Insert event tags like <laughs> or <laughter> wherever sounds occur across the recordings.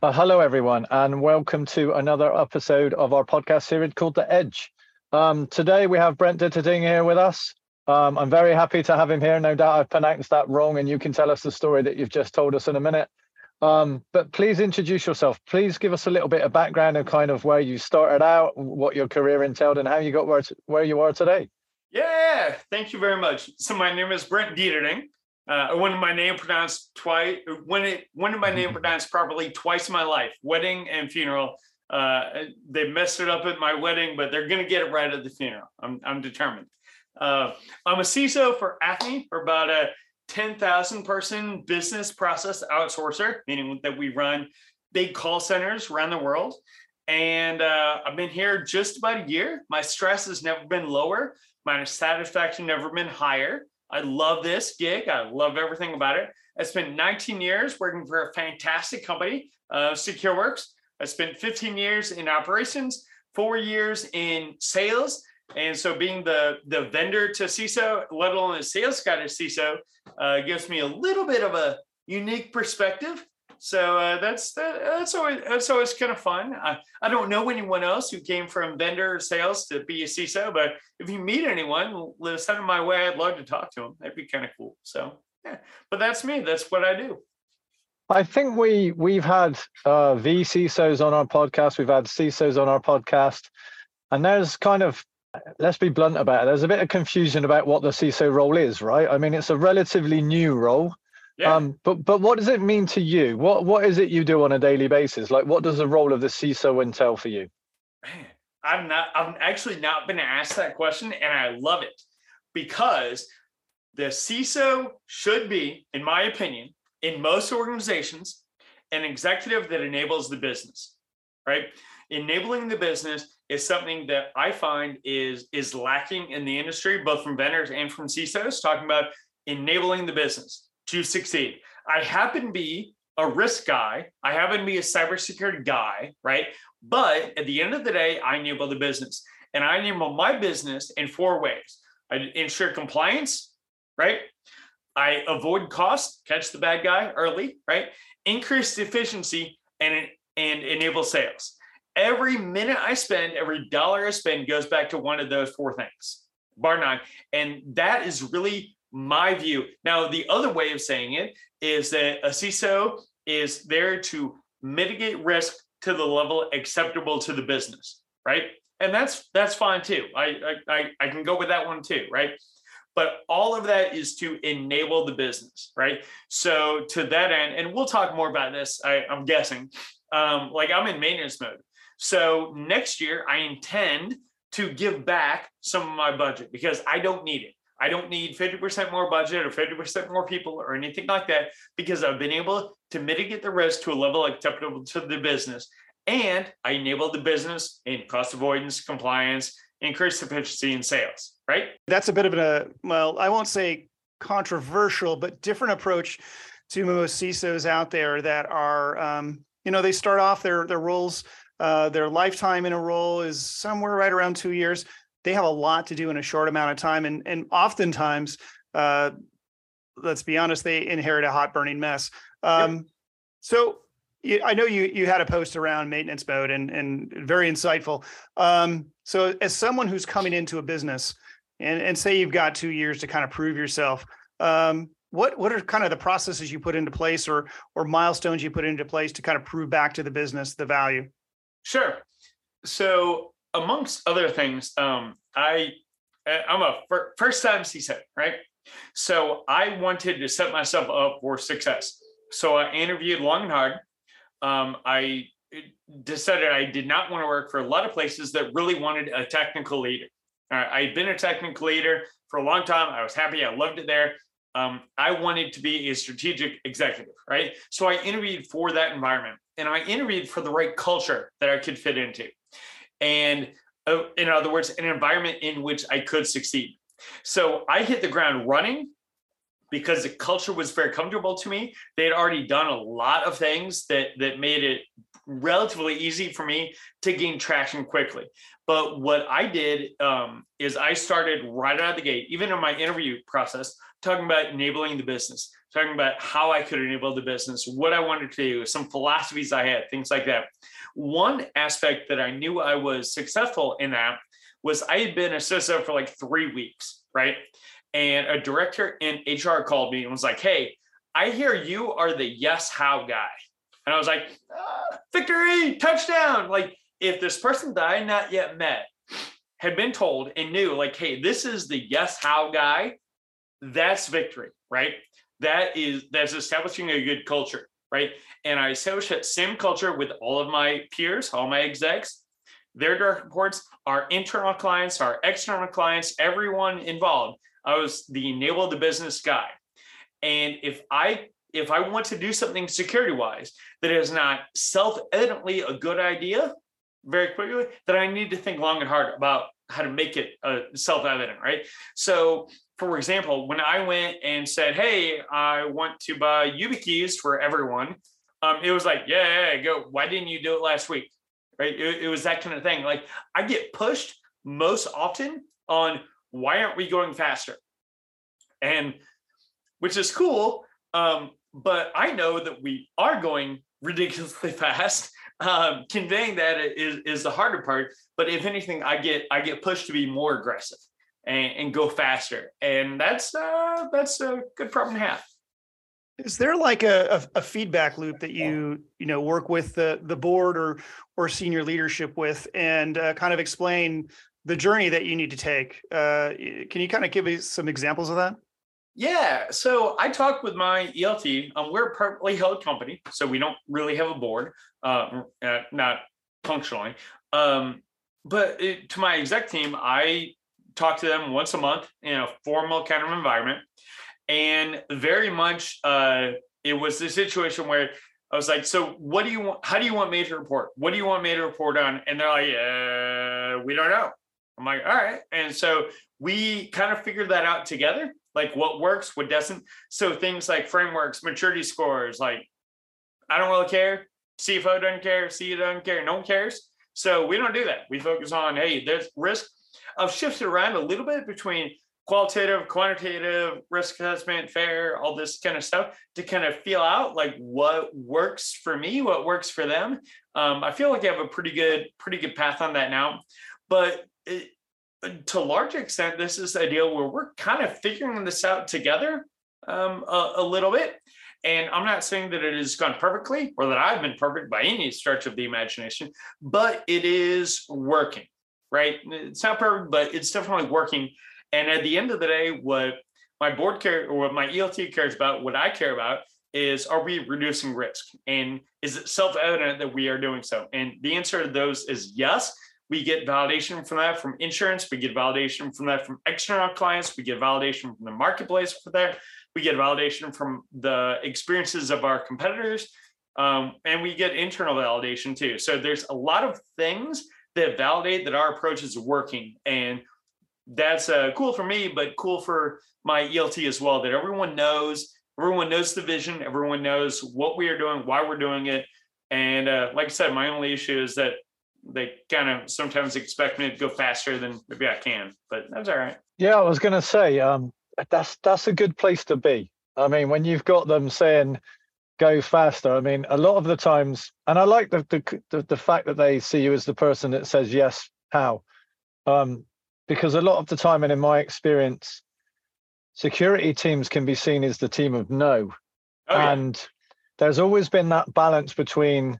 Uh, hello, everyone, and welcome to another episode of our podcast series called The Edge. Um, today we have Brent Ditterding here with us. Um, I'm very happy to have him here. No doubt I've pronounced that wrong, and you can tell us the story that you've just told us in a minute. Um, but please introduce yourself. Please give us a little bit of background of kind of where you started out, what your career entailed, and how you got where, where you are today. Yeah, thank you very much. So my name is Brent Deterding. Uh, I wanted my name pronounced twice. When it wanted my name pronounced properly twice in my life, wedding and funeral. Uh, they messed it up at my wedding, but they're gonna get it right at the funeral. I'm I'm determined. Uh, I'm a CISO for Acme. for about a 10,000 person business process outsourcer, meaning that we run big call centers around the world. And uh, I've been here just about a year. My stress has never been lower. My satisfaction never been higher. I love this gig. I love everything about it. I spent 19 years working for a fantastic company, uh, SecureWorks. I spent 15 years in operations, four years in sales. And so being the, the vendor to CISO, let alone the sales guy to CISO, uh, gives me a little bit of a unique perspective so uh, that's that, that's always that's always kind of fun. I, I don't know anyone else who came from vendor sales to be a CISO, but if you meet anyone, send them my way. I'd love to talk to them. That'd be kind of cool. So yeah, but that's me. That's what I do. I think we we've had uh, VCISOs on our podcast. We've had CISOs on our podcast, and there's kind of let's be blunt about it. There's a bit of confusion about what the CISO role is, right? I mean, it's a relatively new role. Yeah. Um, but but what does it mean to you? What what is it you do on a daily basis? Like, what does the role of the CISO entail for you? Man, I've not I've actually not been asked that question, and I love it because the CISO should be, in my opinion, in most organizations, an executive that enables the business. Right, enabling the business is something that I find is is lacking in the industry, both from vendors and from CISOs. Talking about enabling the business to succeed. I happen to be a risk guy. I happen to be a cybersecurity guy, right? But at the end of the day, I enable the business. And I enable my business in four ways. I ensure compliance, right? I avoid cost, catch the bad guy early, right? Increase efficiency and, and enable sales. Every minute I spend, every dollar I spend goes back to one of those four things, bar none. And that is really my view. Now, the other way of saying it is that a CISO is there to mitigate risk to the level acceptable to the business, right? And that's that's fine too. I I I can go with that one too, right? But all of that is to enable the business, right? So to that end, and we'll talk more about this. I, I'm guessing. Um, like I'm in maintenance mode. So next year I intend to give back some of my budget because I don't need it. I don't need 50% more budget or 50% more people or anything like that because I've been able to mitigate the risk to a level acceptable to the business. And I enable the business in cost avoidance, compliance, increased efficiency in sales, right? That's a bit of a, well, I won't say controversial, but different approach to most CISOs out there that are, um, you know, they start off their, their roles, uh, their lifetime in a role is somewhere right around two years they have a lot to do in a short amount of time and and oftentimes uh, let's be honest they inherit a hot burning mess um, so I know you you had a post around maintenance mode and and very insightful. Um, so as someone who's coming into a business and and say you've got two years to kind of prove yourself, um, what what are kind of the processes you put into place or or milestones you put into place to kind of prove back to the business the value? Sure. So amongst other things, um, I I'm a first time CISO, right? So I wanted to set myself up for success. So I interviewed long and hard. Um, I decided I did not want to work for a lot of places that really wanted a technical leader. I had been a technical leader for a long time. I was happy. I loved it there. Um, I wanted to be a strategic executive, right? So I interviewed for that environment and I interviewed for the right culture that I could fit into and uh, in other words, an environment in which I could succeed. So I hit the ground running because the culture was very comfortable to me. They had already done a lot of things that that made it relatively easy for me to gain traction quickly. But what I did um, is I started right out of the gate, even in my interview process, talking about enabling the business, talking about how I could enable the business, what I wanted to do, some philosophies I had, things like that. One aspect that I knew I was successful in that was I had been associate for like three weeks, right? And a director in HR called me and was like, "Hey, I hear you are the yes how guy." And I was like, ah, "Victory, touchdown!" Like if this person that I not yet met had been told and knew, like, "Hey, this is the yes how guy," that's victory, right? That is that's establishing a good culture, right? And I that same culture with all of my peers, all my execs, their direct reports, our internal clients, our external clients, everyone involved. I was the enable the business guy. And if I if I want to do something security wise that is not self evidently a good idea very quickly, then I need to think long and hard about how to make it uh, self evident, right? So, for example, when I went and said, "Hey, I want to buy YubiKeys for everyone," um, it was like, yeah, yeah, go. Why didn't you do it last week? Right? It, it was that kind of thing. Like I get pushed most often on why aren't we going faster? And which is cool. Um, but I know that we are going ridiculously <laughs> fast. Um, conveying that is is the harder part. But if anything, I get I get pushed to be more aggressive and, and go faster, and that's uh, that's a good problem to have. Is there like a, a, a, feedback loop that you you know work with the the board or or senior leadership with, and uh, kind of explain the journey that you need to take? Uh, can you kind of give me some examples of that? Yeah, so I talked with my ELT. Um, we're a privately held company, so we don't really have a board, uh, uh not functionally. Um, but it, to my exec team, I talk to them once a month in a formal kind of environment and very much uh, it was the situation where I was like, so what do you want? How do you want me to report? What do you want me to report on? And they're like, uh, we don't know. I'm like, all right. And so we kind of figured that out together, like what works, what doesn't. So things like frameworks, maturity scores, like I don't really care. CFO doesn't care. CEO doesn't care. No one cares. So we don't do that. We focus on, hey, there's risk. I've shifted around a little bit between qualitative, quantitative, risk assessment, fair, all this kind of stuff to kind of feel out like what works for me, what works for them. Um, I feel like I have a pretty good, pretty good path on that now. But it, to large extent, this is a deal where we're kind of figuring this out together um, a, a little bit. And I'm not saying that it has gone perfectly or that I've been perfect by any stretch of the imagination, but it is working, right? It's not perfect, but it's definitely working. And at the end of the day, what my board care or what my ELT cares about, what I care about is are we reducing risk? And is it self-evident that we are doing so? And the answer to those is yes. We get validation from that from insurance. We get validation from that from external clients. We get validation from the marketplace for that. We get validation from the experiences of our competitors. Um, and we get internal validation too. So there's a lot of things that validate that our approach is working. And that's uh, cool for me, but cool for my ELT as well. That everyone knows, everyone knows the vision, everyone knows what we are doing, why we're doing it, and uh, like I said, my only issue is that they kind of sometimes expect me to go faster than maybe I can, but that's all right. Yeah, I was going to say um, that's that's a good place to be. I mean, when you've got them saying go faster, I mean, a lot of the times, and I like the the the, fact that they see you as the person that says yes, how. Um, because a lot of the time and in my experience security teams can be seen as the team of no oh, yeah. and there's always been that balance between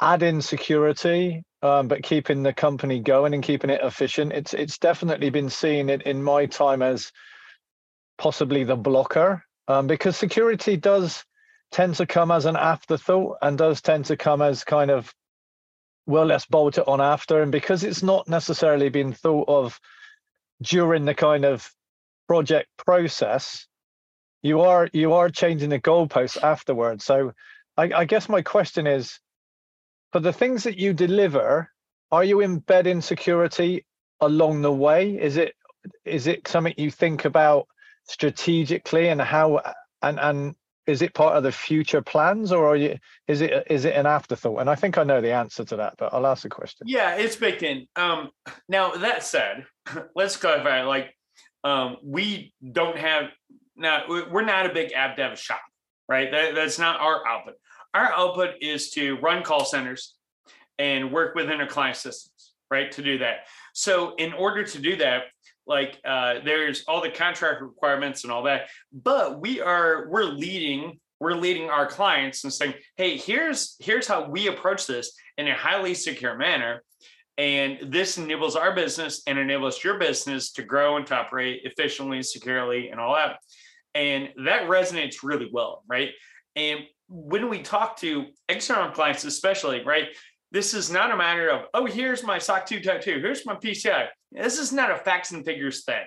adding security um, but keeping the company going and keeping it efficient it's it's definitely been seen in, in my time as possibly the blocker um, because security does tend to come as an afterthought and does tend to come as kind of well, let's bolt it on after. And because it's not necessarily been thought of during the kind of project process, you are you are changing the goalposts afterwards. So I, I guess my question is, for the things that you deliver, are you embedding security along the way? Is it is it something you think about strategically and how and and is it part of the future plans or you is it is it an afterthought? And i think i know the answer to that but i'll ask the question. Yeah it's baked in. Um now that said <laughs> let's clarify like um we don't have now we're not a big app dev shop right? That, that's not our output. Our output is to run call centers and work within our client systems right to do that. So in order to do that like uh, there's all the contract requirements and all that but we are we're leading we're leading our clients and saying hey here's here's how we approach this in a highly secure manner and this enables our business and enables your business to grow and to operate efficiently securely and all that and that resonates really well right and when we talk to external clients especially right this is not a matter of, oh, here's my SOC 2 Type 2, here's my PCI. This is not a facts and figures thing.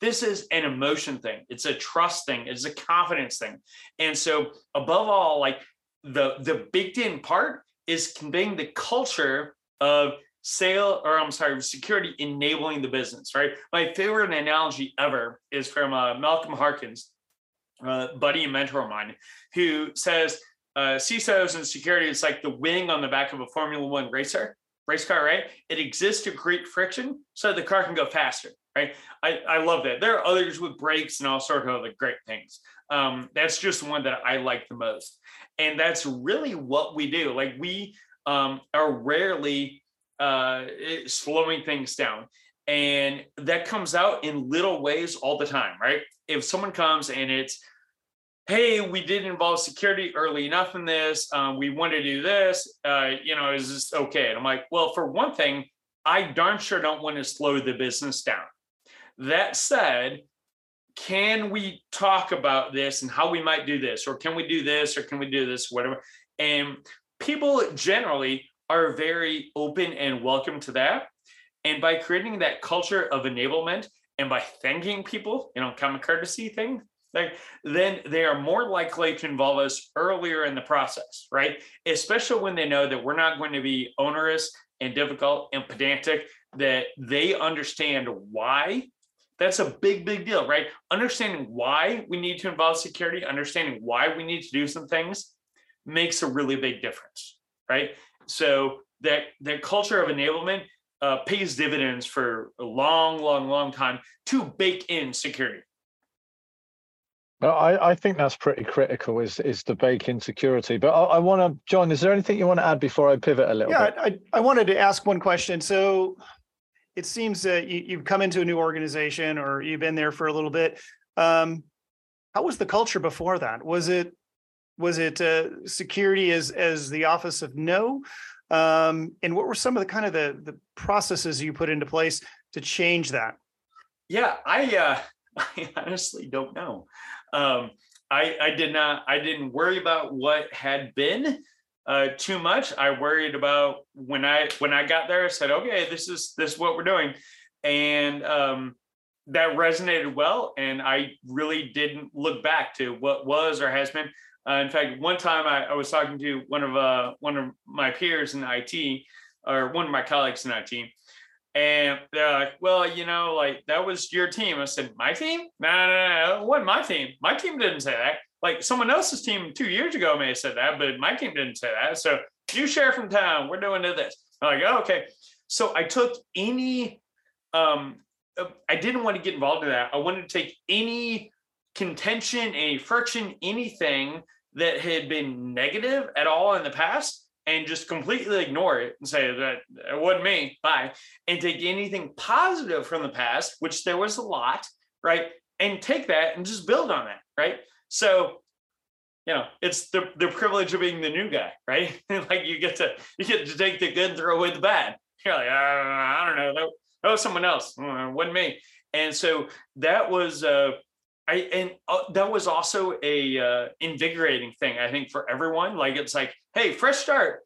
This is an emotion thing. It's a trust thing. It's a confidence thing. And so, above all, like the the baked in part is conveying the culture of sale or I'm sorry, security enabling the business. Right. My favorite analogy ever is from uh, Malcolm Harkins, uh, buddy and mentor of mine, who says uh, CISOs and security is like the wing on the back of a Formula One racer, race car, right? It exists to create friction so the car can go faster, right? I, I love that. There are others with brakes and all sorts of other great things. Um, that's just one that I like the most. And that's really what we do. Like we um, are rarely uh, slowing things down. And that comes out in little ways all the time, right? If someone comes and it's, hey, we did involve security early enough in this. Um, we want to do this. Uh, you know, is this okay? And I'm like, well, for one thing, I darn sure don't want to slow the business down. That said, can we talk about this and how we might do this, or can we do this, or can we do this, whatever? And people generally are very open and welcome to that. And by creating that culture of enablement and by thanking people, you know, common courtesy thing, then they are more likely to involve us earlier in the process, right? Especially when they know that we're not going to be onerous and difficult and pedantic, that they understand why. That's a big, big deal, right? Understanding why we need to involve security, understanding why we need to do some things makes a really big difference, right? So that that culture of enablement uh, pays dividends for a long, long, long time to bake in security. I, I think that's pretty critical is is the bake insecurity. But I, I want to, John, is there anything you want to add before I pivot a little yeah, bit? I, I wanted to ask one question. So it seems that you, you've come into a new organization or you've been there for a little bit. Um, how was the culture before that? Was it was it uh, security as as the office of no? Um, and what were some of the kind of the the processes you put into place to change that? Yeah, I uh, <laughs> I honestly don't know um, I, I did not I didn't worry about what had been uh, too much. I worried about when I when I got there. I said, okay, this is this is what we're doing, and um, that resonated well. And I really didn't look back to what was or has been. Uh, in fact, one time I, I was talking to one of uh, one of my peers in IT, or one of my colleagues in IT, and they're like, well, you know, like that was your team. I said, my team? No, no, no, no, wasn't my team. My team didn't say that. Like someone else's team two years ago may have said that, but my team didn't say that. So you share from town. We're doing this. I'm like, oh, okay. So I took any, um, uh, I didn't want to get involved in that. I wanted to take any contention, any friction, anything that had been negative at all in the past and just completely ignore it and say that it wasn't me, bye, and take anything positive from the past, which there was a lot, right? And take that and just build on that, right? So, you know, it's the the privilege of being the new guy, right? <laughs> like you get to you get to take the good and throw away the bad. You're like, uh, I don't know, that, that was someone else, uh, wasn't me. And so that was uh I and uh, that was also a uh, invigorating thing I think for everyone. Like it's like, hey, fresh start.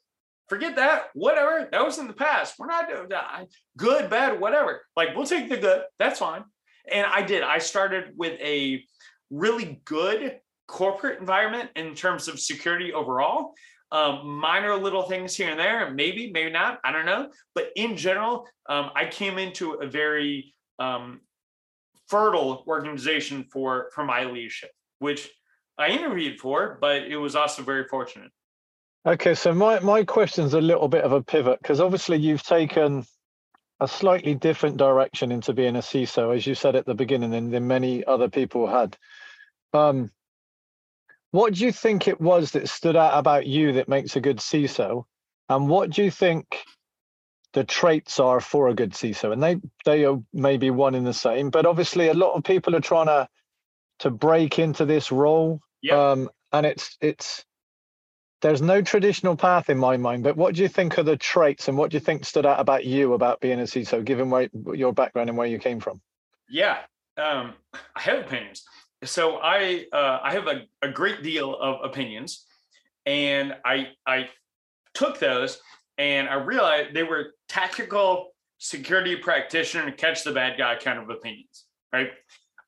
Forget that. Whatever that was in the past. We're not doing that. Good, bad, whatever. Like we'll take the good. That's fine. And I did. I started with a really good corporate environment in terms of security overall. Um, minor little things here and there, maybe, maybe not. I don't know. But in general, um, I came into a very um, fertile organization for for my leadership, which I interviewed for, but it was also very fortunate. Okay, so my my question's a little bit of a pivot because obviously you've taken a slightly different direction into being a CISO, as you said at the beginning, than, than many other people had. Um, what do you think it was that stood out about you that makes a good CISO, and what do you think the traits are for a good CISO? And they they are maybe one in the same, but obviously a lot of people are trying to to break into this role, Yep. um, and it's it's there's no traditional path in my mind. But what do you think are the traits, and what do you think stood out about you about being a CISO, given where your background and where you came from? Yeah, um, <laughs> I have opinions. So I uh, I have a, a great deal of opinions, and I I took those and I realized they were tactical security practitioner catch the bad guy kind of opinions, right?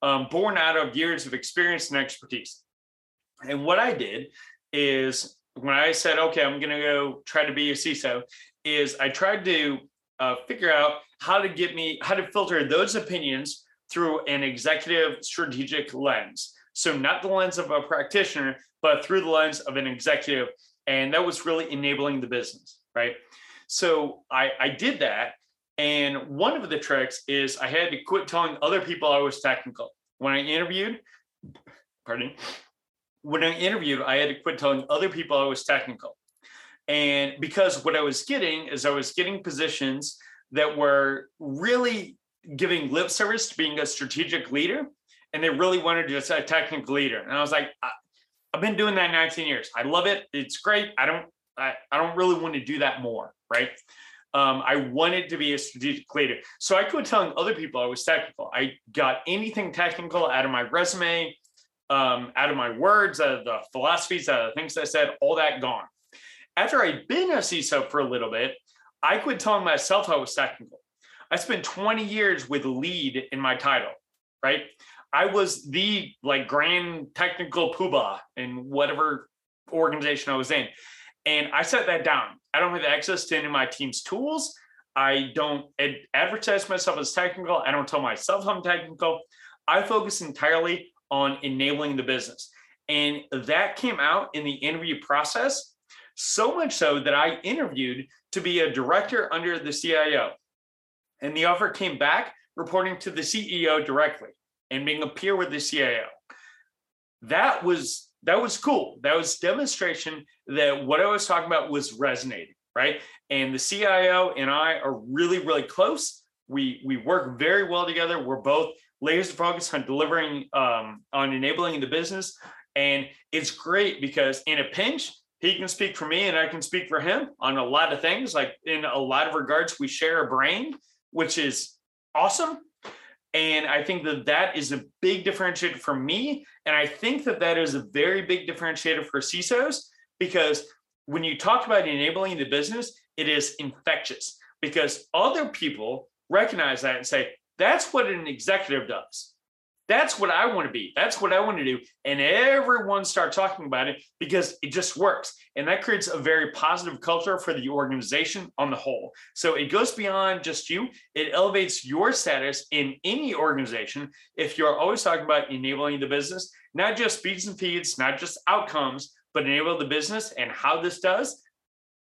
Um, born out of years of experience and expertise. And what I did is when I said, okay, I'm going to go try to be a CISO, is I tried to uh, figure out how to get me, how to filter those opinions through an executive strategic lens. So, not the lens of a practitioner, but through the lens of an executive. And that was really enabling the business, right? So, I, I did that. And one of the tricks is I had to quit telling other people I was technical. When I interviewed, pardon when I interviewed, I had to quit telling other people I was technical. And because what I was getting is I was getting positions that were really giving lip service to being a strategic leader. And they really wanted just a technical leader. And I was like, I, have been doing that 19 years. I love it. It's great. I don't, I, I don't really want to do that more. Right. Um, I wanted to be a strategic leader. So I quit telling other people I was technical. I got anything technical out of my resume, um, out of my words, out of the philosophies, out of the things I said, all that gone. After I'd been a CISO for a little bit, I quit telling myself I was technical. I spent 20 years with lead in my title, right? I was the like grand technical poobah in whatever organization I was in. And I set that down. I don't have access to any of my team's tools. I don't ad- advertise myself as technical. I don't tell myself I'm technical. I focus entirely on enabling the business. And that came out in the interview process, so much so that I interviewed to be a director under the CIO. And the offer came back reporting to the CEO directly and being a peer with the CIO. That was that was cool. That was demonstration that what I was talking about was resonating, right? And the CIO and I are really, really close. We we work very well together. We're both laser focused on delivering, um, on enabling the business, and it's great because in a pinch, he can speak for me and I can speak for him on a lot of things. Like in a lot of regards, we share a brain, which is awesome. And I think that that is a big differentiator for me. And I think that that is a very big differentiator for CISOs because when you talk about enabling the business, it is infectious because other people recognize that and say, that's what an executive does. That's what I want to be. That's what I want to do. And everyone start talking about it because it just works. And that creates a very positive culture for the organization on the whole. So it goes beyond just you, it elevates your status in any organization if you're always talking about enabling the business, not just speeds and feeds, not just outcomes, but enable the business and how this does.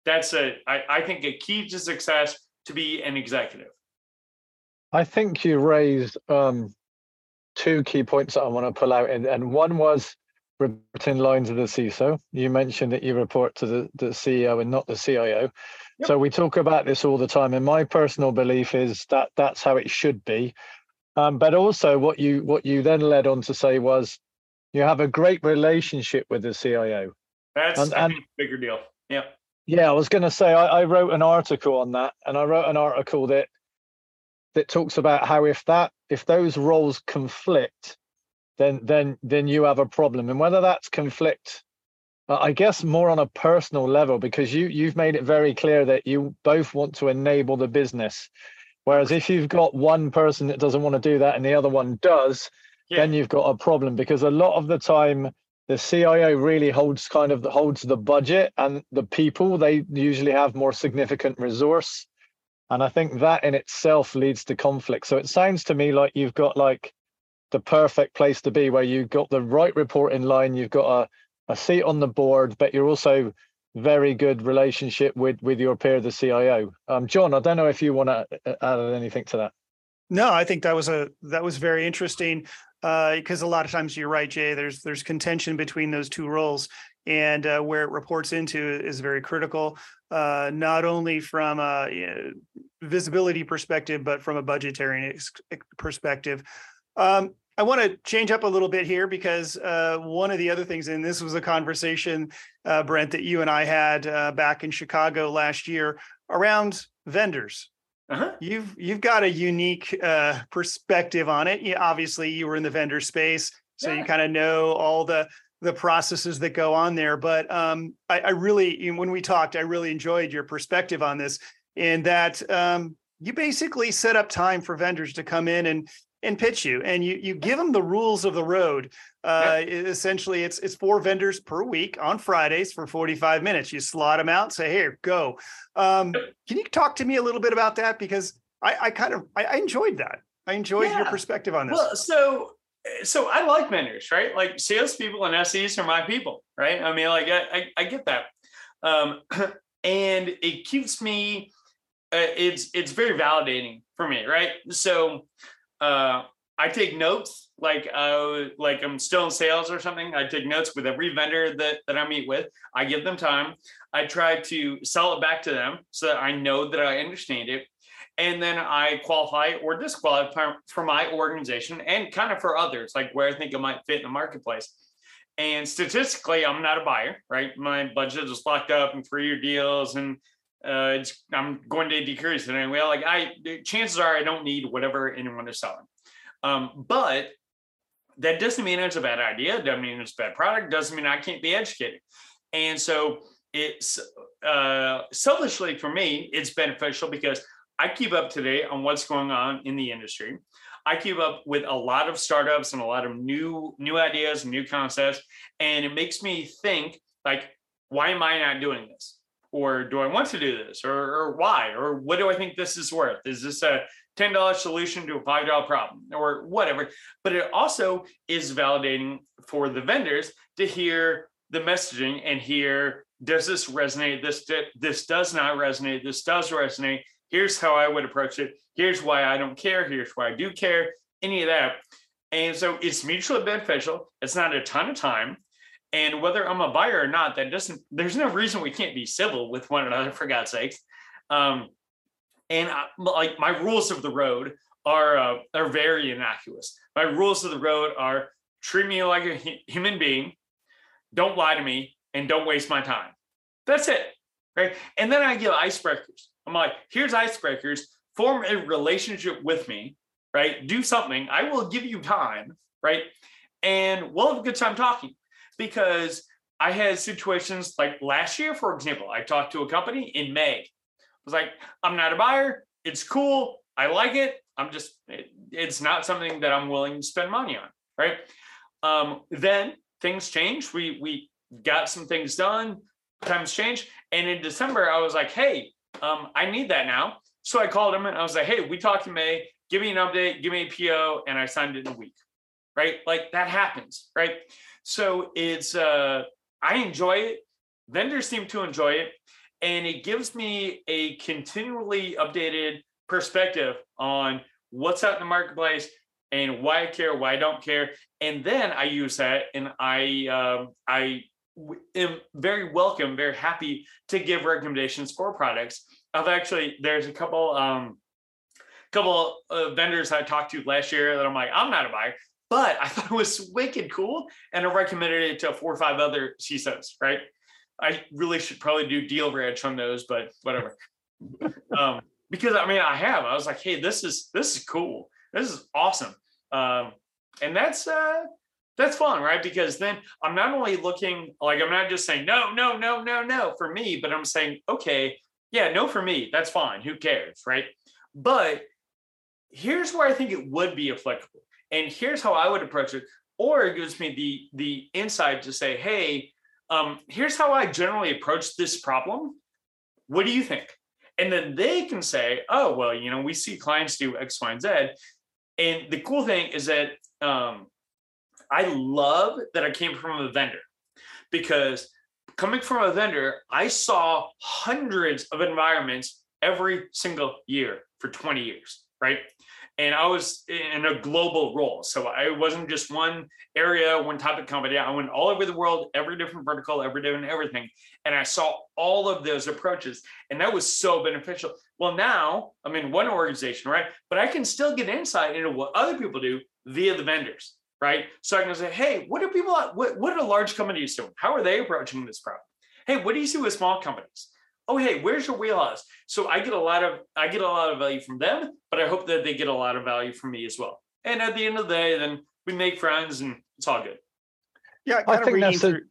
That's a, I, I think, a key to success to be an executive. I think you raised um, two key points that I want to pull out, and, and one was reporting lines of the CISO. You mentioned that you report to the, the CEO and not the CIO. Yep. So we talk about this all the time, and my personal belief is that that's how it should be. Um, but also, what you what you then led on to say was you have a great relationship with the CIO. That's and, and, bigger deal. Yeah. Yeah, I was going to say I, I wrote an article on that, and I wrote an article that that talks about how if that if those roles conflict, then then then you have a problem, and whether that's conflict, uh, I guess more on a personal level because you you've made it very clear that you both want to enable the business, whereas if you've got one person that doesn't want to do that and the other one does, yeah. then you've got a problem because a lot of the time the CIO really holds kind of the, holds the budget and the people. They usually have more significant resource and I think that in itself leads to conflict. So it sounds to me like you've got like the perfect place to be where you've got the right report in line, you've got a, a seat on the board, but you're also very good relationship with with your peer, the CIO. Um, John, I don't know if you want to uh, add anything to that. No, I think that was a that was very interesting because uh, a lot of times you're right, Jaye. There's there's contention between those two roles, and uh, where it reports into is very critical, uh, not only from a you know, visibility perspective, but from a budgetary perspective. Um, I want to change up a little bit here because uh, one of the other things, and this was a conversation, uh, Brent, that you and I had uh, back in Chicago last year around vendors. Uh-huh. You've you've got a unique uh, perspective on it. You, obviously, you were in the vendor space, so yeah. you kind of know all the the processes that go on there. But um, I, I, really, when we talked, I really enjoyed your perspective on this, in that um, you basically set up time for vendors to come in and and pitch you and you you give them the rules of the road. Uh, essentially it's it's four vendors per week on fridays for 45 minutes. You slot them out say here go. Um, can you talk to me a little bit about that? Because i i kind of i, I enjoyed that. I enjoyed yeah. your perspective on this. Well so so i like vendors right like salespeople and ses are my people right i mean like i i, I get that um, <clears throat> and it keeps me uh, it's it's very validating for me right so uh, I take notes like uh, like I'm still in sales or something. I take notes with every vendor that that I meet with. I give them time. I try to sell it back to them so that I know that I understand it. And then I qualify or disqualify for my organization and kind of for others, like where I think it might fit in the marketplace. And statistically, I'm not a buyer, right? My budget is locked up in three-year deals, and uh, I'm going to decrease it anyway. Like I, chances are I don't need whatever anyone is selling. Um, but that doesn't mean it's a bad idea. Doesn't mean it's a bad product. Doesn't mean I can't be educated. And so it's uh, selfishly for me, it's beneficial because I keep up to date on what's going on in the industry. I keep up with a lot of startups and a lot of new new ideas and new concepts, and it makes me think like, why am I not doing this? or do I want to do this, or, or why, or what do I think this is worth? Is this a $10 solution to a $5 problem or whatever. But it also is validating for the vendors to hear the messaging and hear does this resonate? This this does not resonate. This does resonate. Here's how I would approach it. Here's why I don't care. Here's why I do care. Any of that. And so it's mutually beneficial. It's not a ton of time. And whether I'm a buyer or not, that doesn't, there's no reason we can't be civil with one another, for God's sakes. Um, and I, like my rules of the road are uh, are very innocuous. My rules of the road are treat me like a human being, don't lie to me, and don't waste my time. That's it, right? And then I give icebreakers. I'm like, here's icebreakers. Form a relationship with me, right? Do something. I will give you time, right? And we'll have a good time talking because I had situations like last year, for example, I talked to a company in May. I was like, I'm not a buyer. It's cool. I like it. I'm just, it, it's not something that I'm willing to spend money on. Right. Um, then things changed. We, we got some things done. Times changed. And in December, I was like, hey, um, I need that now. So I called him and I was like, hey, we talked in May. Give me an update. Give me a PO. And I signed it in a week. Right. Like that happens. Right. So it's uh I enjoy it. Vendors seem to enjoy it. And it gives me a continually updated perspective on what's out in the marketplace and why I care, why I don't care. And then I use that and I um, I am very welcome, very happy to give recommendations for products. I've actually there's a couple um couple of vendors I talked to last year that I'm like, I'm not a buyer but I <laughs> thought it was wicked cool, and I recommended it to four or five other CISOs. Right? I really should probably do deal ranch on those, but whatever. <laughs> um, because I mean, I have. I was like, hey, this is this is cool. This is awesome. Um, and that's uh, that's fun, right? Because then I'm not only looking like I'm not just saying no, no, no, no, no for me, but I'm saying okay, yeah, no for me. That's fine. Who cares, right? But here's where I think it would be applicable and here's how I would approach it. Or it gives me the the insight to say, hey, um, here's how I generally approach this problem. What do you think? And then they can say, oh, well, you know, we see clients do X, Y, and Z. And the cool thing is that um, I love that I came from a vendor because coming from a vendor, I saw hundreds of environments every single year for 20 years, right? And I was in a global role. So I wasn't just one area, one of company. I went all over the world, every different vertical, every different everything. And I saw all of those approaches. And that was so beneficial. Well, now I'm in one organization, right? But I can still get insight into what other people do via the vendors right? So I can say, hey, what are people, what, what are large companies doing? How are they approaching this problem? Hey, what do you see with small companies? Oh, hey, where's your wheelhouse? So I get a lot of, I get a lot of value from them, but I hope that they get a lot of value from me as well. And at the end of the day, then we make friends and it's all good. Yeah, kind I of reading through.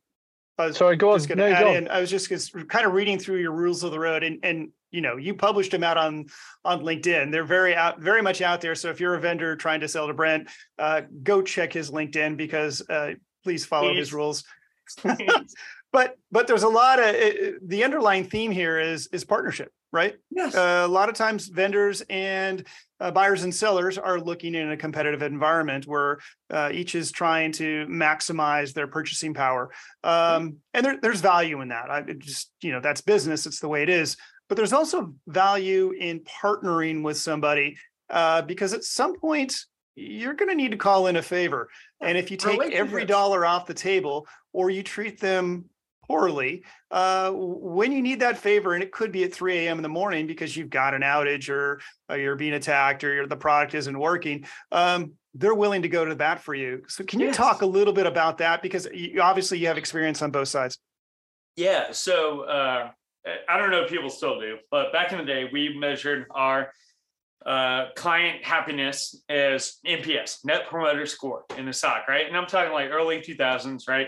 I was Sorry, go on. no, add go in. I was just kind of reading through your rules of the road, and and you know you published them out on on linkedin they're very out very much out there so if you're a vendor trying to sell to brent uh, go check his linkedin because uh, please follow please. his rules <laughs> <laughs> but but there's a lot of it, the underlying theme here is is partnership right? Yes. Uh, a lot of times vendors and uh, buyers and sellers are looking in a competitive environment where uh, each is trying to maximize their purchasing power. Um, and there, there's value in that. I just you know that's business. It's the way it is. But there's also value in partnering with somebody uh, because at some point you're going to need to call in a favor. And if you take every dollar off the table or you treat them poorly, uh, when you need that favor, and it could be at 3 a.m. in the morning because you've got an outage or, or you're being attacked or the product isn't working, um, they're willing to go to bat for you. So can you yes. talk a little bit about that? Because you, obviously you have experience on both sides. Yeah. So uh, I don't know if people still do, but back in the day, we measured our uh, client happiness as NPS, Net Promoter Score, in the SOC, right? And I'm talking like early 2000s, right?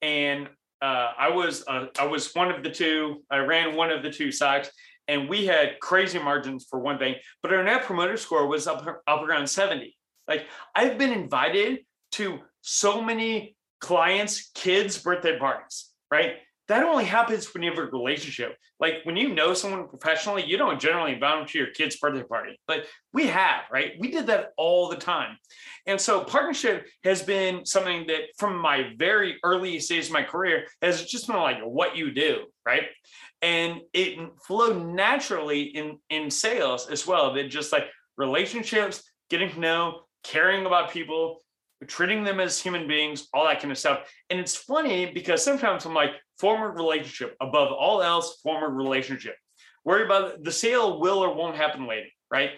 And uh, I was uh, I was one of the two. I ran one of the two SOCs, and we had crazy margins for one thing, but our Net Promoter Score was up up around 70. Like I've been invited to so many clients' kids' birthday parties, right? That only happens when you have a relationship. Like when you know someone professionally, you don't generally invite them to your kid's birthday party, but we have, right? We did that all the time. And so partnership has been something that from my very early stage of my career has just been like what you do, right? And it flowed naturally in in sales as well. That just like relationships, getting to know, caring about people, treating them as human beings, all that kind of stuff. And it's funny because sometimes I'm like, former relationship above all else, former relationship. Worry about the sale will or won't happen later, right?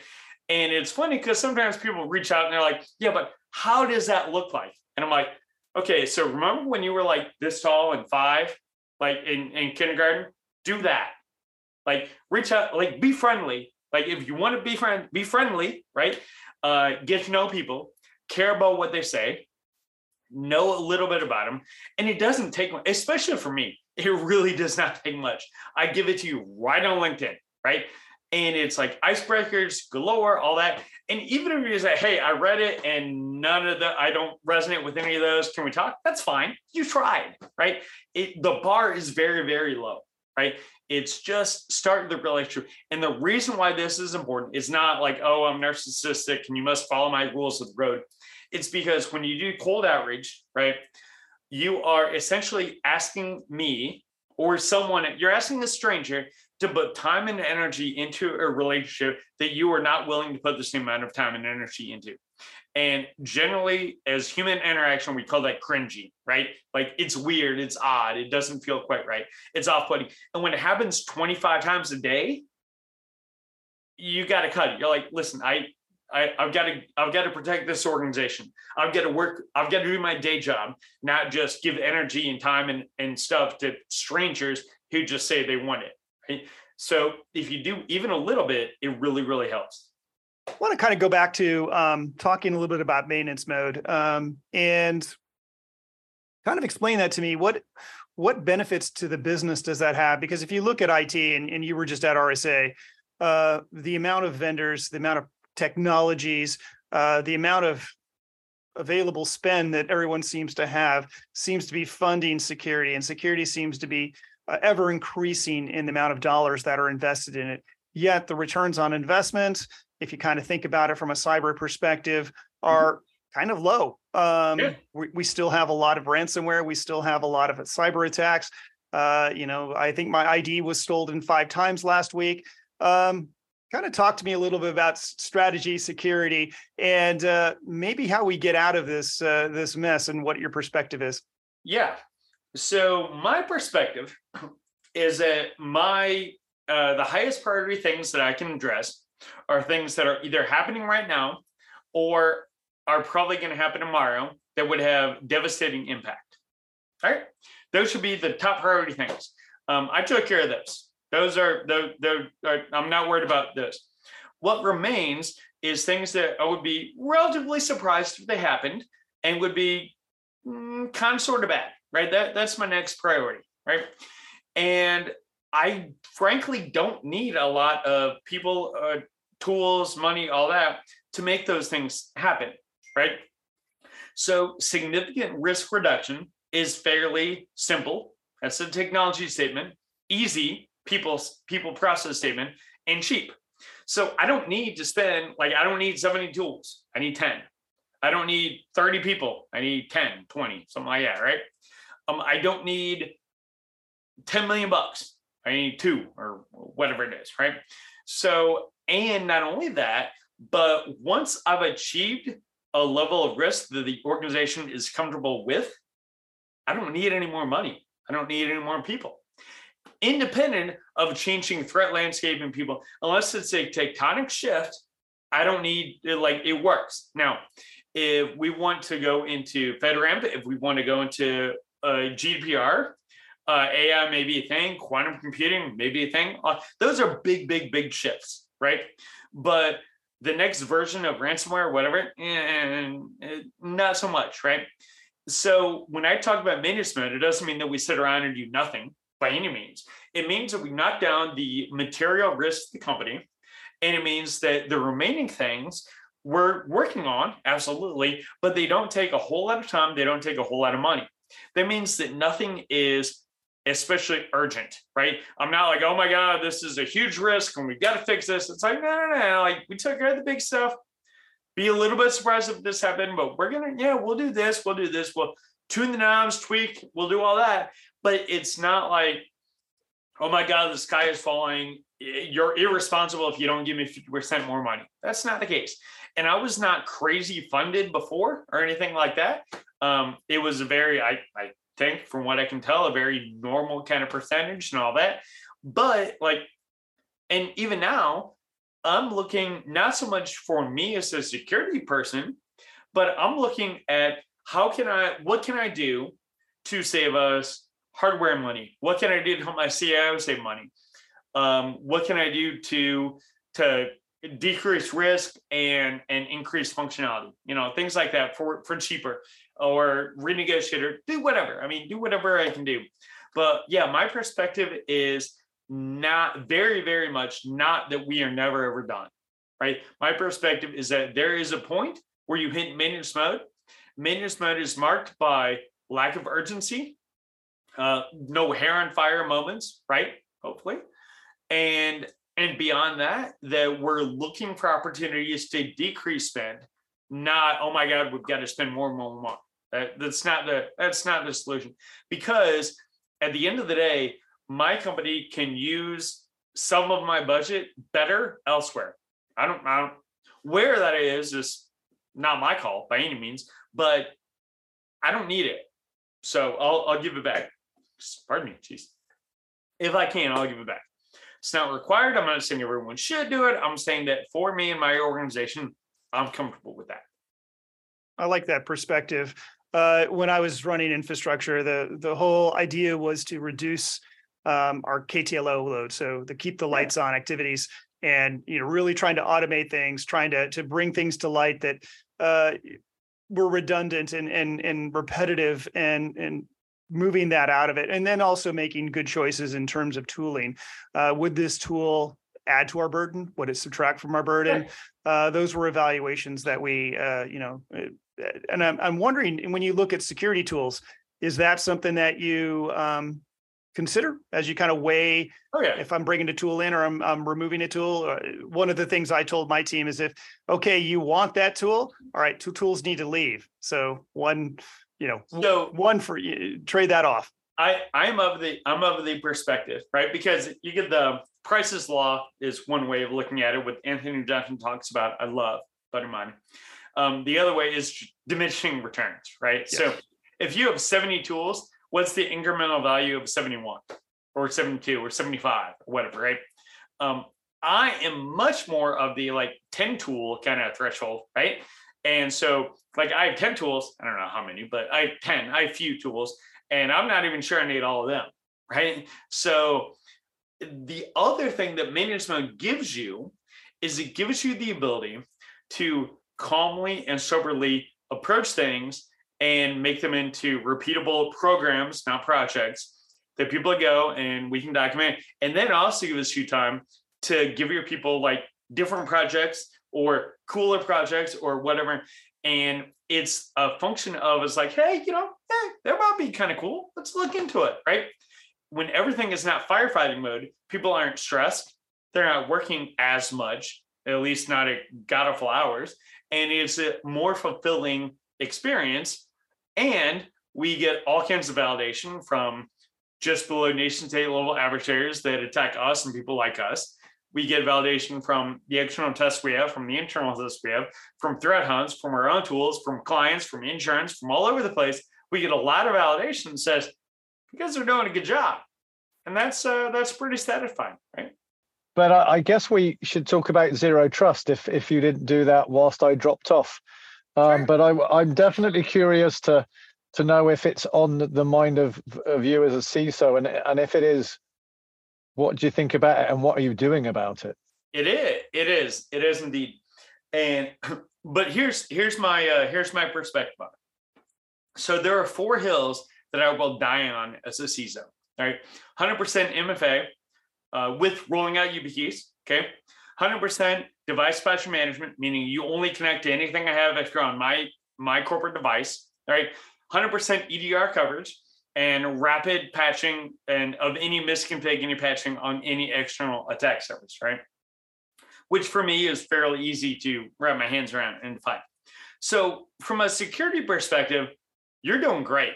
And it's funny because sometimes people reach out and they're like, yeah, but how does that look like? And I'm like, okay, so remember when you were like this tall and five, like in, in kindergarten? Do that. Like reach out, like be friendly. Like if you want to be friend, be friendly, right? Uh, get to know people, care about what they say, know a little bit about them. And it doesn't take, much. especially for me, it really <laughs> does not take much. I give it to you right on LinkedIn, right? And it's like icebreakers galore, all that. And even if you say, hey, I read it and none of the, I don't resonate with any of those, can we talk? That's fine. You tried, right? It, the bar is very, very low, right? It's just starting the relationship. And the reason why this is important is not like, oh, I'm narcissistic and you must follow my rules of the road. It's because when you do cold outreach, right, you are essentially asking me or someone, you're asking a stranger to put time and energy into a relationship that you are not willing to put the same amount of time and energy into. And generally, as human interaction, we call that cringy, right? Like it's weird, it's odd, it doesn't feel quite right, it's off putting. And when it happens 25 times a day, you got to cut it. You're like, listen, I, I, I've got to, I've got to protect this organization. I've got to work, I've got to do my day job, not just give energy and time and, and stuff to strangers who just say they want it. Right? So if you do even a little bit, it really, really helps. I want to kind of go back to um, talking a little bit about maintenance mode um, and kind of explain that to me. What what benefits to the business does that have? Because if you look at IT and, and you were just at RSA, uh, the amount of vendors, the amount of technologies, uh, the amount of available spend that everyone seems to have seems to be funding security, and security seems to be uh, ever increasing in the amount of dollars that are invested in it. Yet the returns on investment if you kind of think about it from a cyber perspective, mm-hmm. are kind of low. Um, Yeah. we, we still have a lot of ransomware. We still have a lot of cyber attacks. Uh, you know, I think my ID was stolen five times last week. Um, kind of talk to me a little bit about strategy, security, and uh, maybe how we get out of this uh, this mess and what your perspective is. Yeah. So my perspective is that my uh, the highest priority things that I can address are things that are either happening right now or are probably going to happen tomorrow that would have devastating impact. All right. Those should be the top priority things. Um, I took care of those. Those are those are, I'm not worried about those. What remains is things that I would be relatively surprised if they happened and would be mm, kind of sort of bad, right? That that's my next priority, right? And I frankly don't need a lot of people, uh, tools, money, all that to make those things happen, right? So significant risk reduction is fairly simple. That's a technology statement, easy people people process statement, and cheap. So I don't need to spend like I don't need 70 tools. I need 10. I don't need 30 people. I need 10, 20, something like that, right? Um, I don't need 10 million bucks. I need two or whatever it is, right? So, and not only that, but once I've achieved a level of risk that the organization is comfortable with, I don't need any more money. I don't need any more people. Independent of changing threat landscape and people, unless it's a tectonic shift, I don't need like it works. Now, if we want to go into FedRAMP, if we want to go into uh, GDPR, uh, AI may be a thing, quantum computing may be a thing. Uh, those are big, big, big shifts, right? But the next version of ransomware, whatever, and eh, not so much, right? So when I talk about management, it doesn't mean that we sit around and do nothing by any means. It means that we knock down the material risk to the company, and it means that the remaining things we're working on, absolutely, but they don't take a whole lot of time. They don't take a whole lot of money. That means that nothing is especially urgent, right? I'm not like, oh my God, this is a huge risk and we've got to fix this. It's like, no, no, no. Like we took care of the big stuff. Be a little bit surprised if this happened, but we're gonna, yeah, we'll do this, we'll do this, we'll tune the knobs, tweak, we'll do all that. But it's not like, oh my God, the sky is falling. You're irresponsible if you don't give me 50% more money. That's not the case. And I was not crazy funded before or anything like that. Um, it was a very, I, I think, from what I can tell, a very normal kind of percentage and all that. But like, and even now, I'm looking not so much for me as a security person, but I'm looking at how can I, what can I do to save us hardware money? What can I do to help my CIO save money? Um, what can I do to to decrease risk and and increase functionality? You know, things like that for for cheaper or renegotiate or do whatever. I mean, do whatever I can do. But yeah, my perspective is not very, very much not that we are never ever done. Right. My perspective is that there is a point where you hit maintenance mode. Maintenance mode is marked by lack of urgency, uh, no hair on fire moments, right? Hopefully. And and beyond that, that we're looking for opportunities to decrease spend, not, oh my God, we've got to spend more more more. That, that's not the that's not the solution. Because at the end of the day, my company can use some of my budget better elsewhere. I don't, I don't where that is is not my call by any means, but I don't need it. So I'll I'll give it back. Pardon me, jeez. If I can, I'll give it back. It's not required. I'm not saying everyone should do it. I'm saying that for me and my organization, I'm comfortable with that. I like that perspective. Uh, when I was running infrastructure, the the whole idea was to reduce um, our KTLO load, so to keep the lights on activities, and you know, really trying to automate things, trying to to bring things to light that uh, were redundant and and and repetitive, and and moving that out of it, and then also making good choices in terms of tooling. Uh, would this tool add to our burden? Would it subtract from our burden? Uh, those were evaluations that we, uh, you know, uh, and I'm, I'm wondering when you look at security tools, is that something that you um, consider as you kind of weigh Oh yeah. if I'm bringing a tool in or I'm, I'm removing a tool. uh, One of the things I told my team is if, okay, you want that tool, all right, two tools need to leave. So one, you know, So one for you, trade that off. I I'm of the I'm of the perspective, right? Because you get the Price's law is one way of looking at it. What Anthony Johnson talks about, I love, better mine. Um, the other way is diminishing returns, right? So if you have 70 tools, what's the incremental value of 71 or 72 or 75 or whatever, right? Um, I am much more of the like 10 tool kind of threshold, right? And so like I have 10 tools, I don't know how many, but I have 10, I have few tools, and I'm not even sure I need all of them, right? So the other thing that management gives you is it gives you the ability to calmly and soberly approach things and make them into repeatable programs, not projects that people go and we can document. And then also give us you time to give your people like different projects or cooler projects or whatever. And it's a function of it's like, hey, you know, eh, that might be kind of cool. Let's look into it, right? When everything is not firefighting mode, people aren't stressed. They're not working as much, at least not at god awful hours. And it's a more fulfilling experience. And we get all kinds of validation from just below nation state level adversaries that attack us and people like us. We get validation from the external tests we have, from the internal tests we have, from threat hunts, from our own tools, from clients, from insurance, from all over the place. We get a lot of validation that says, guys are doing a good job. And that's uh, that's pretty satisfying, right? But I, I guess we should talk about zero trust if if you didn't do that whilst I dropped off. Um, Sure. But I, I'm definitely curious to to know if it's on the mind of, of you as a CISO, and and if it is, what do you think about it, and what are you doing about it? It is. It is. It is indeed. And <clears throat> but here's here's my uh, here's my perspective on it. So there are four hills that I will die on as a CISO. All right, 100% MFA uh, with rolling out YubiKeys. Okay, 100% device patch management, meaning you only connect to anything I have if you're on my my corporate device. Right, 100% EDR coverage and rapid patching and of any misconfig, any patching on any external attack surface. Right which for me is fairly easy to wrap my hands around and define. So, from a security perspective, you're doing great.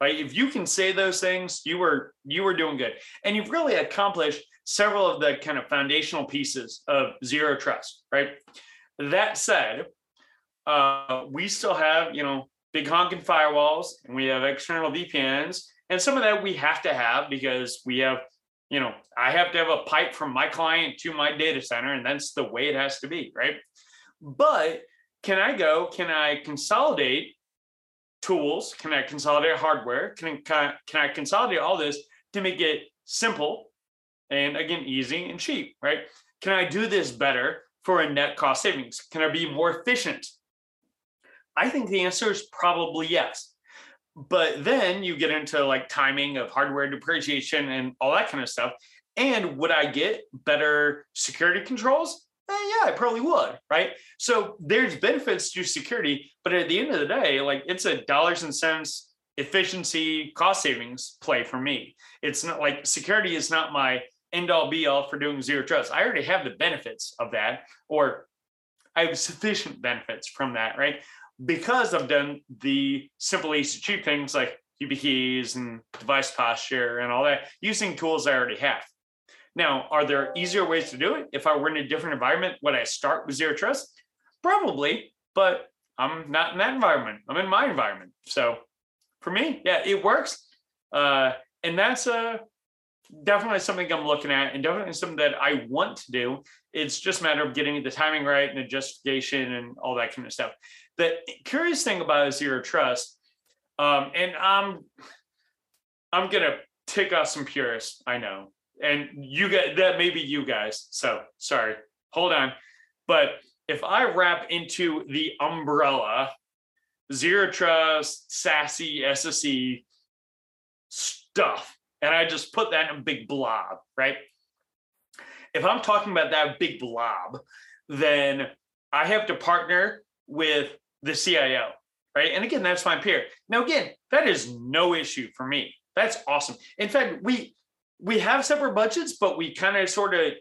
Right? If you can say those things, you were you were doing good, and you've really accomplished several of the kind of foundational pieces of zero trust. Right? That said, uh, we still have you know big honking firewalls, and we have external VPNs, and some of that we have to have because we have you know, I have to have a pipe from my client to my data center, and that's the way it has to be, right? But can I go? Can I consolidate tools? Can I consolidate hardware? Can, can, I, can I consolidate all this to make it simple and again, easy and cheap, right? Can I do this better for a net cost savings? Can I be more efficient? I think the answer is probably yes but then you get into like timing of hardware depreciation and all that kind of stuff. And would I get better security controls? Eh, yeah, I probably would, right? So there's benefits to security, but at the end of the day, like it's a dollars and cents efficiency cost savings play for me. It's not like security is not my end all be all for doing zero trust. I already have the benefits of that, or I have sufficient benefits from that, right? because I've done the simple easy cheap things like YubiKeys and device posture and all that using tools I already have. Now, are there easier ways to do it? If I were in a different environment, would I start with zero trust? Probably, but I'm not in that environment. I'm in my environment. So for me, yeah, it works. Uh, and that's uh, definitely something I'm looking at and definitely something that I want to do. It's just a matter of getting the timing right and the justification and all that kind of stuff the curious thing about zero trust, um, and I'm I'm gonna tick off some purists, I know, and you get that may be you guys. So sorry, hold on. But if I wrap into the umbrella, zero trust, SASE, SSE stuff, and I just put that in a big blob, right? If I'm talking about that big blob, then I have to partner with the CIO, right? And again, that's my peer. Now, again, that is no issue for me. That's awesome. In fact, we we have separate budgets, but we kind of sort of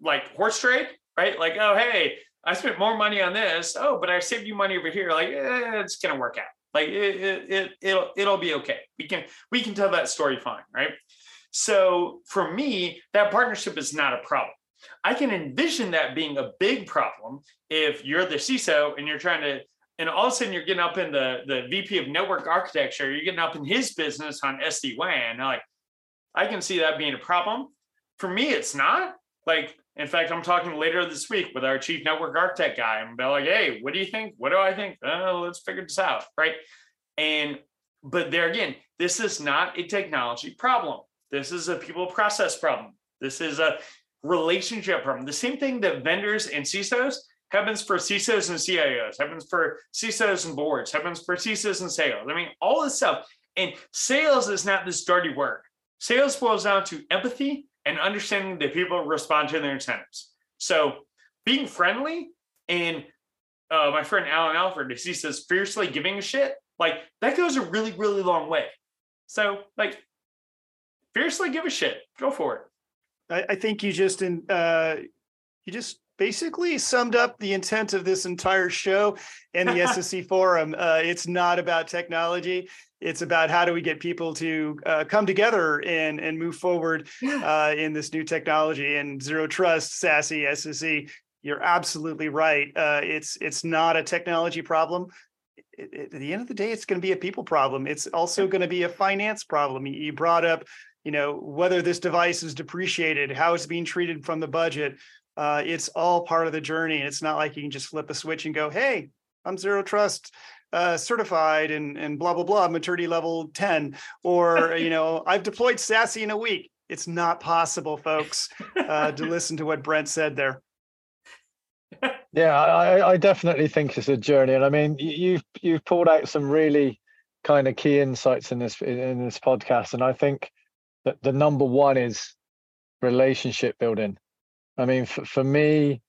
like horse trade, right? Like, oh hey, I spent more money on this. Oh, but I saved you money over here. Like, eh, it's gonna work out. Like it, it, it it'll it'll be okay. We can we can tell that story fine, right? So for me, that partnership is not a problem. I can envision that being a big problem if you're the CISO and you're trying to, and all of a sudden you're getting up in the, the VP of network architecture, you're getting up in his business on SD WAN. Like, I can see that being a problem. For me, it's not. Like, in fact, I'm talking later this week with our chief network architect guy. I'm like, hey, what do you think? What do I think? Oh, let's figure this out. Right. And, but there again, this is not a technology problem. This is a people process problem. This is a relationship problem. The same thing that vendors and CISOs happens for CISOs and CIOs, happens for CISOs and boards, happens for CISOs and sales. I mean, all this stuff. And sales is not this dirty word. Sales boils down to empathy and understanding that people respond to their incentives. So being friendly and uh, my friend Allan Alford, he says fiercely giving a shit, like that goes a really, really long way. So like fiercely give a shit. Go for it. I, I think you just in uh, you just basically summed up the intent of this entire show and the <laughs> SSE forum. Uh, it's not about technology. It's about how do we get people to uh, come together and and move forward uh, in this new technology and zero trust, SASE, SSE. You're absolutely right. Uh, it's it's not a technology problem. It, it, at the end of the day, it's going to be a people problem. It's also going to be a finance problem. You brought up you know, whether this device is depreciated, how it's being treated from the budget. Uh, it's all part of the journey. And it's not like you can just flip a switch and go, hey, I'm zero trust uh, certified and, and blah, blah, blah, maturity level 10. Or, <laughs> you know, I've deployed SASE in a week. It's not possible, folks, uh, to <laughs> listen to what Brent said there. Yeah, I, I definitely think it's a journey. And I mean, you've you've pulled out some really kind of key insights in this in this podcast. And I think that the number one is relationship building. I mean, for, for me,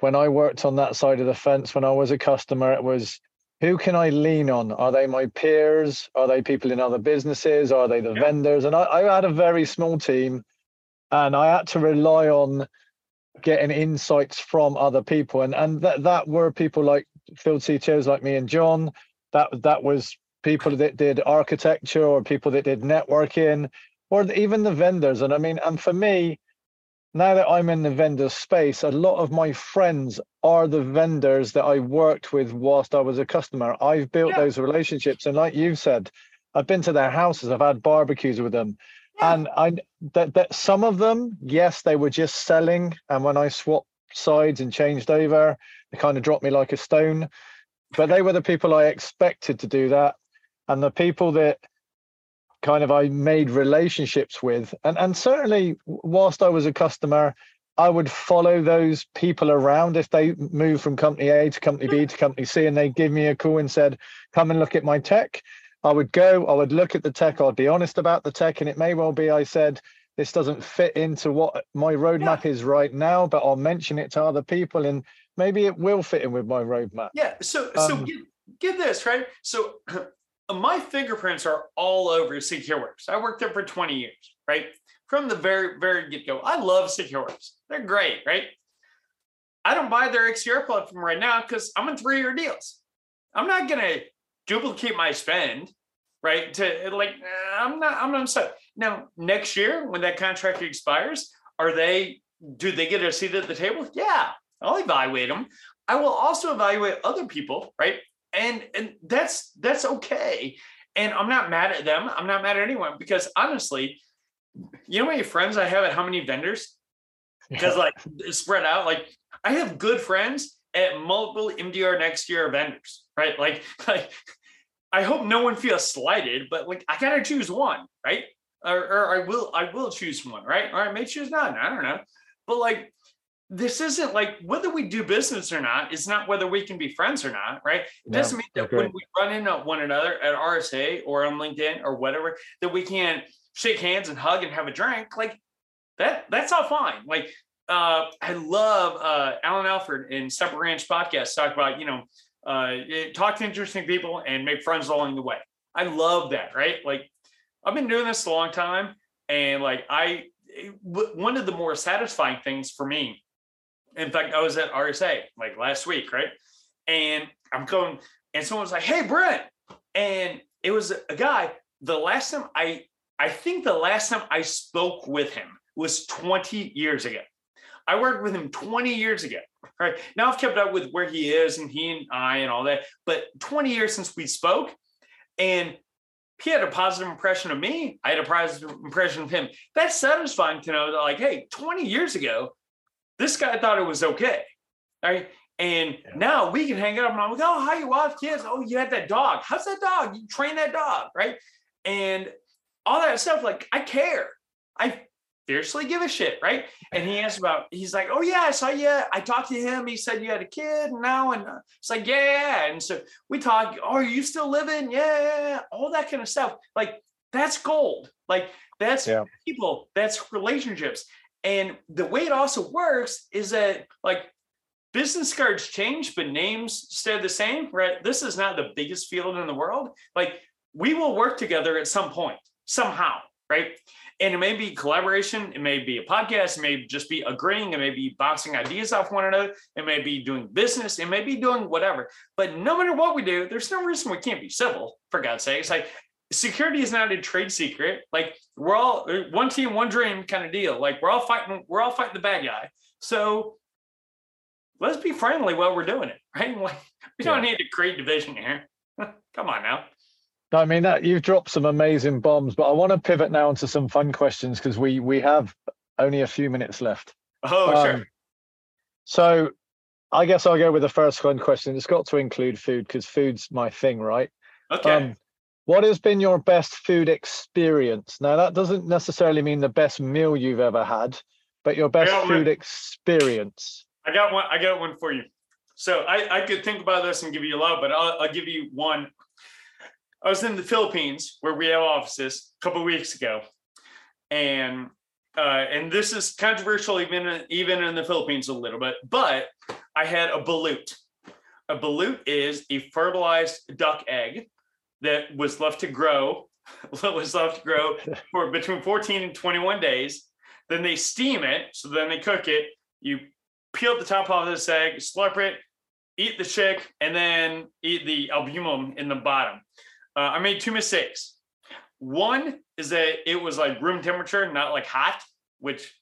when I worked on that side of the fence, when I was a customer, it was who can I lean on? Are they my peers? Are they people in other businesses? Are they the yeah. vendors? And I, I had a very small team and I had to rely on getting insights from other people. And and that that were people like field CTOs like me and John. That that was people that did architecture or people that did networking or even the vendors. And I mean, and for me, now that I'm in the vendor space, a lot of my friends are the vendors that I worked with whilst I was a customer. I've built yeah. those relationships. And like you've said, I've been to their houses, I've had barbecues with them. Yeah. And I that that some of them, yes, they were just selling. And when I swapped sides and changed over, they kind of dropped me like a stone. But they were the people I expected to do that. And the people that kind of I made relationships with. And and certainly whilst I was a customer, I would follow those people around if they move from company A to company B to company C and they give me a call and said, come and look at my tech. I would go, I would look at the tech, I'd be honest about the tech. And it may well be I said, this doesn't fit into what my roadmap yeah. is right now, but I'll mention it to other people and maybe it will fit in with my roadmap. Yeah. So so um, get, get this, right? So <clears throat> my fingerprints are all over SecureWorks. I worked there for 20 years, right? From the very, very get go. I love SecureWorks. They're great, right? I don't buy their XDR platform right now because I'm in three year deals. I'm not going to duplicate my spend, right? To like, I'm not, I'm not upset. Now, next year when that contract expires, are they, do they get a seat at the table? Yeah, I'll evaluate them. I will also evaluate other people, right? And and that's that's okay. And i'm not mad at them. I'm not mad at anyone because honestly you know how many friends i have at how many vendors? Because like spread out? Like i have good friends at multiple mdr next year vendors right? Like <laughs> like i hope no one feels slighted but like i gotta choose one right? Or, or i will i will choose one right? Or i may choose none i don't know. But like this isn't like whether we do business or not it's not whether we can be friends or not right? It doesn't mean that when we run into one another at rsa or on linkedin or whatever that we can shake hands and hug and have a drink like that that's all fine. Like uh i love uh allan alford in Cyber Ranch podcast talk about you know uh talk to interesting people and make friends along the way. I love that right? Like I've been doing this a long time, and like I, one of the more satisfying things for me. In fact, I was at RSA like last week, right? And I'm going, and someone's like, "Hey, Brent," and it was a guy. The last time I, I think the last time I spoke with him was 20 years ago. I worked with him 20 years ago. Right now, I've kept up with where he is and he and I and all that. But 20 years since we spoke, and he had a positive impression of me. I had a positive impression of him. That's satisfying to know that, like, hey, 20 years ago, this guy thought it was okay. Right. And yeah. now we can hang out and I'm like, oh, how you wife, kids? Oh, you had that dog. How's that dog? You train that dog, right? And all that stuff, like I care. I fiercely give a shit, right? And he asked about, he's like, oh yeah, I saw you. I talked to him. He said you had a kid now, and uh, it's like, yeah. And so we talk. Oh, are you still living? Yeah, all that kind of stuff. Like that's gold. Like that's yeah. people. That's relationships. And the way it also works is that like business cards change, but names stay the same, right? This is not the biggest field in the world. Like we will work together at some point, somehow, right? And it may be collaboration, it may be a podcast, it may just be agreeing, it may be bouncing ideas off one another, it may be doing business, it may be doing whatever. But no matter what we do, there's no reason we can't be civil, for God's sake. It's like security is not a trade secret. Like we're all one team, one dream kind of deal. Like we're all fighting, we're all fighting the bad guy. So let's be friendly while we're doing it, right? <laughs> Like we don't yeah. need to create division here. <laughs> Come on now. I mean that you've dropped some amazing bombs, but I want to pivot now into some fun questions because we we have only a few minutes left. Oh, um, sure. So I guess I'll go with the first one question. It's got to include food because food's my thing, right? Okay. Um, what has been your best food experience? Now that doesn't necessarily mean the best meal you've ever had, but your best food one. experience. I got one. I got one for you. So I, I could think about this and give you a lot, but I'll, I'll give you one I was in the Philippines where we have offices a couple weeks ago, and uh, and this is controversial even even in the Philippines a little bit, but I had a balut. A balut is a fertilized duck egg that was left to grow, <laughs> was left to grow <laughs> for between 14 and 21 days. Then they steam it, so then they cook it. You peel the top off of this egg, slurp it, eat the chick, and then eat the albumen in the bottom. Uh, I made two mistakes. One is that it was like room temperature, not like hot, which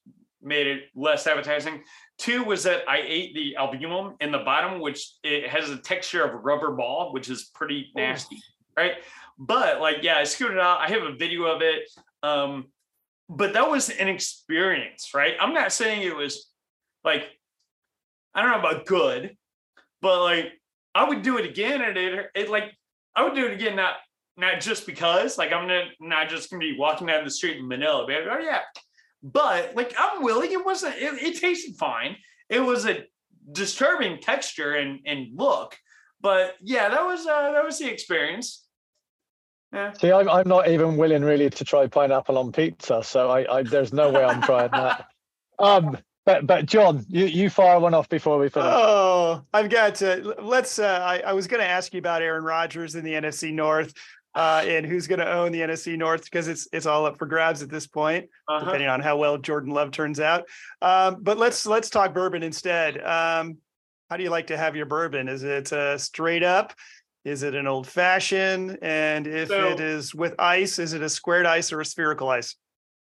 made it less appetizing. Two was that I ate the albumen in the bottom, which it has a texture of a rubber ball, which is pretty nasty. Right? But like, yeah, I scooted out. I have a video of it. Um, but that was an experience, right? I'm not saying it was like, I don't know about good, but like I would do it again. And it, it like I would do it again, not not just because, like I'm not not just gonna be walking down the street in Manila, but oh yeah. But like I'm willing, it wasn't it, it tasted fine. It was a disturbing texture and, and look. But yeah, that was uh, that was the experience. Yeah. See, I'm, I'm not even willing really to try pineapple on pizza, so I, I there's no way I'm trying that. <laughs> Um, but but John, you you fire one off before we finish. Oh, I've got to. Let's. Uh, I I was going to ask you about Aaron Rodgers in the NFC North uh, and who's going to own the NFC North because it's it's all up for grabs at this point, uh-huh. depending on how well Jordan Love turns out. Um, but let's let's talk bourbon instead. Um, how do you like to have your bourbon? Is it uh, straight up? Is it an old fashioned? And if so, it is with ice, is it a squared ice or a spherical ice?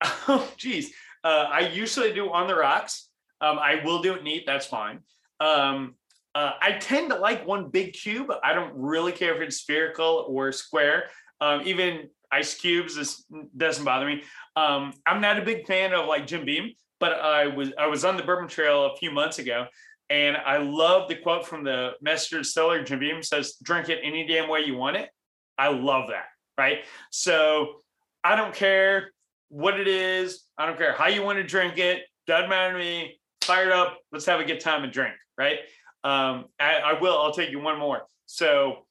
<laughs> Oh, geez. Uh, I usually do on the rocks. Um, I will do it neat. That's fine. Um, uh, I tend to like one big cube. I don't really care if it's spherical or square. Um, even ice cubes this doesn't bother me. Um, I'm not a big fan of like Jim Beam, but I was I was on the Bourbon Trail a few months ago, and I love the quote from the distiller Jim Beam says, "Drink it any damn way you want it." I love that. Right. So I don't care what it is. I don't care how you want to drink it. Doesn't matter to me. Fired up. Let's have a good time and drink. Right. Um, I, I will. I'll take you one more. So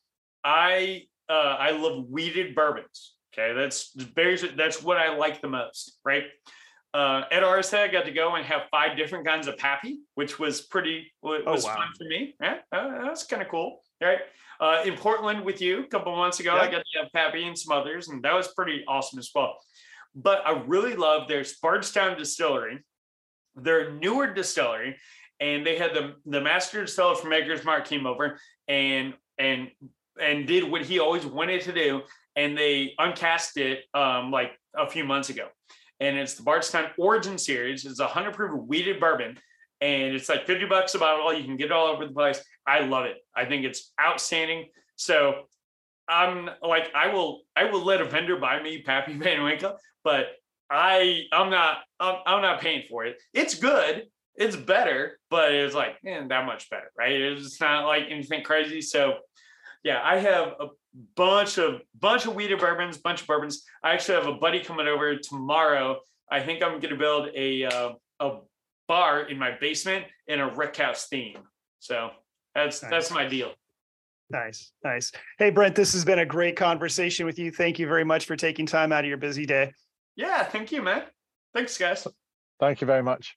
I uh, I love wheated bourbons. Okay, that's very that's what I like the most, right? Uh, at RSA, I got to go and have five different kinds of Pappy, which was pretty was oh, wow. fun for me. Yeah, uh, that's kind of cool. right? Uh, in Portland with you a couple months ago, I got to have Pappy and some others, and that was pretty awesome as well. But I really love their Bardstown Distillery, their newer distillery, and they had the the master distiller from Maker's Mark came over and and and did what he always wanted to do, and they uncast it um, like a few months ago. And it's the Bardstown Origin Series. It's a hundred proof wheated bourbon, and it's like fifty bucks a bottle. You can get it all over the place. I love it. I think it's outstanding. So I'm like, I will, I will let a vendor buy me Pappy <laughs> Van Winkle, but I, I'm not, I'm, I'm not paying for it. It's good. It's better, but it's like eh, that much better, right? It's not like anything crazy. So, yeah, I have a bunch of bunch of wheated bourbons, bunch of bourbons. I actually have a buddy coming over tomorrow. I think I'm going to build a uh, a bar in my basement in a Rick House theme. So that's that's my deal. Nice, nice. Hey, Brent, this has been a great conversation with you. Thank you very much for taking time out of your busy day. Yeah, thank you, man. Thanks, guys. Thank you very much.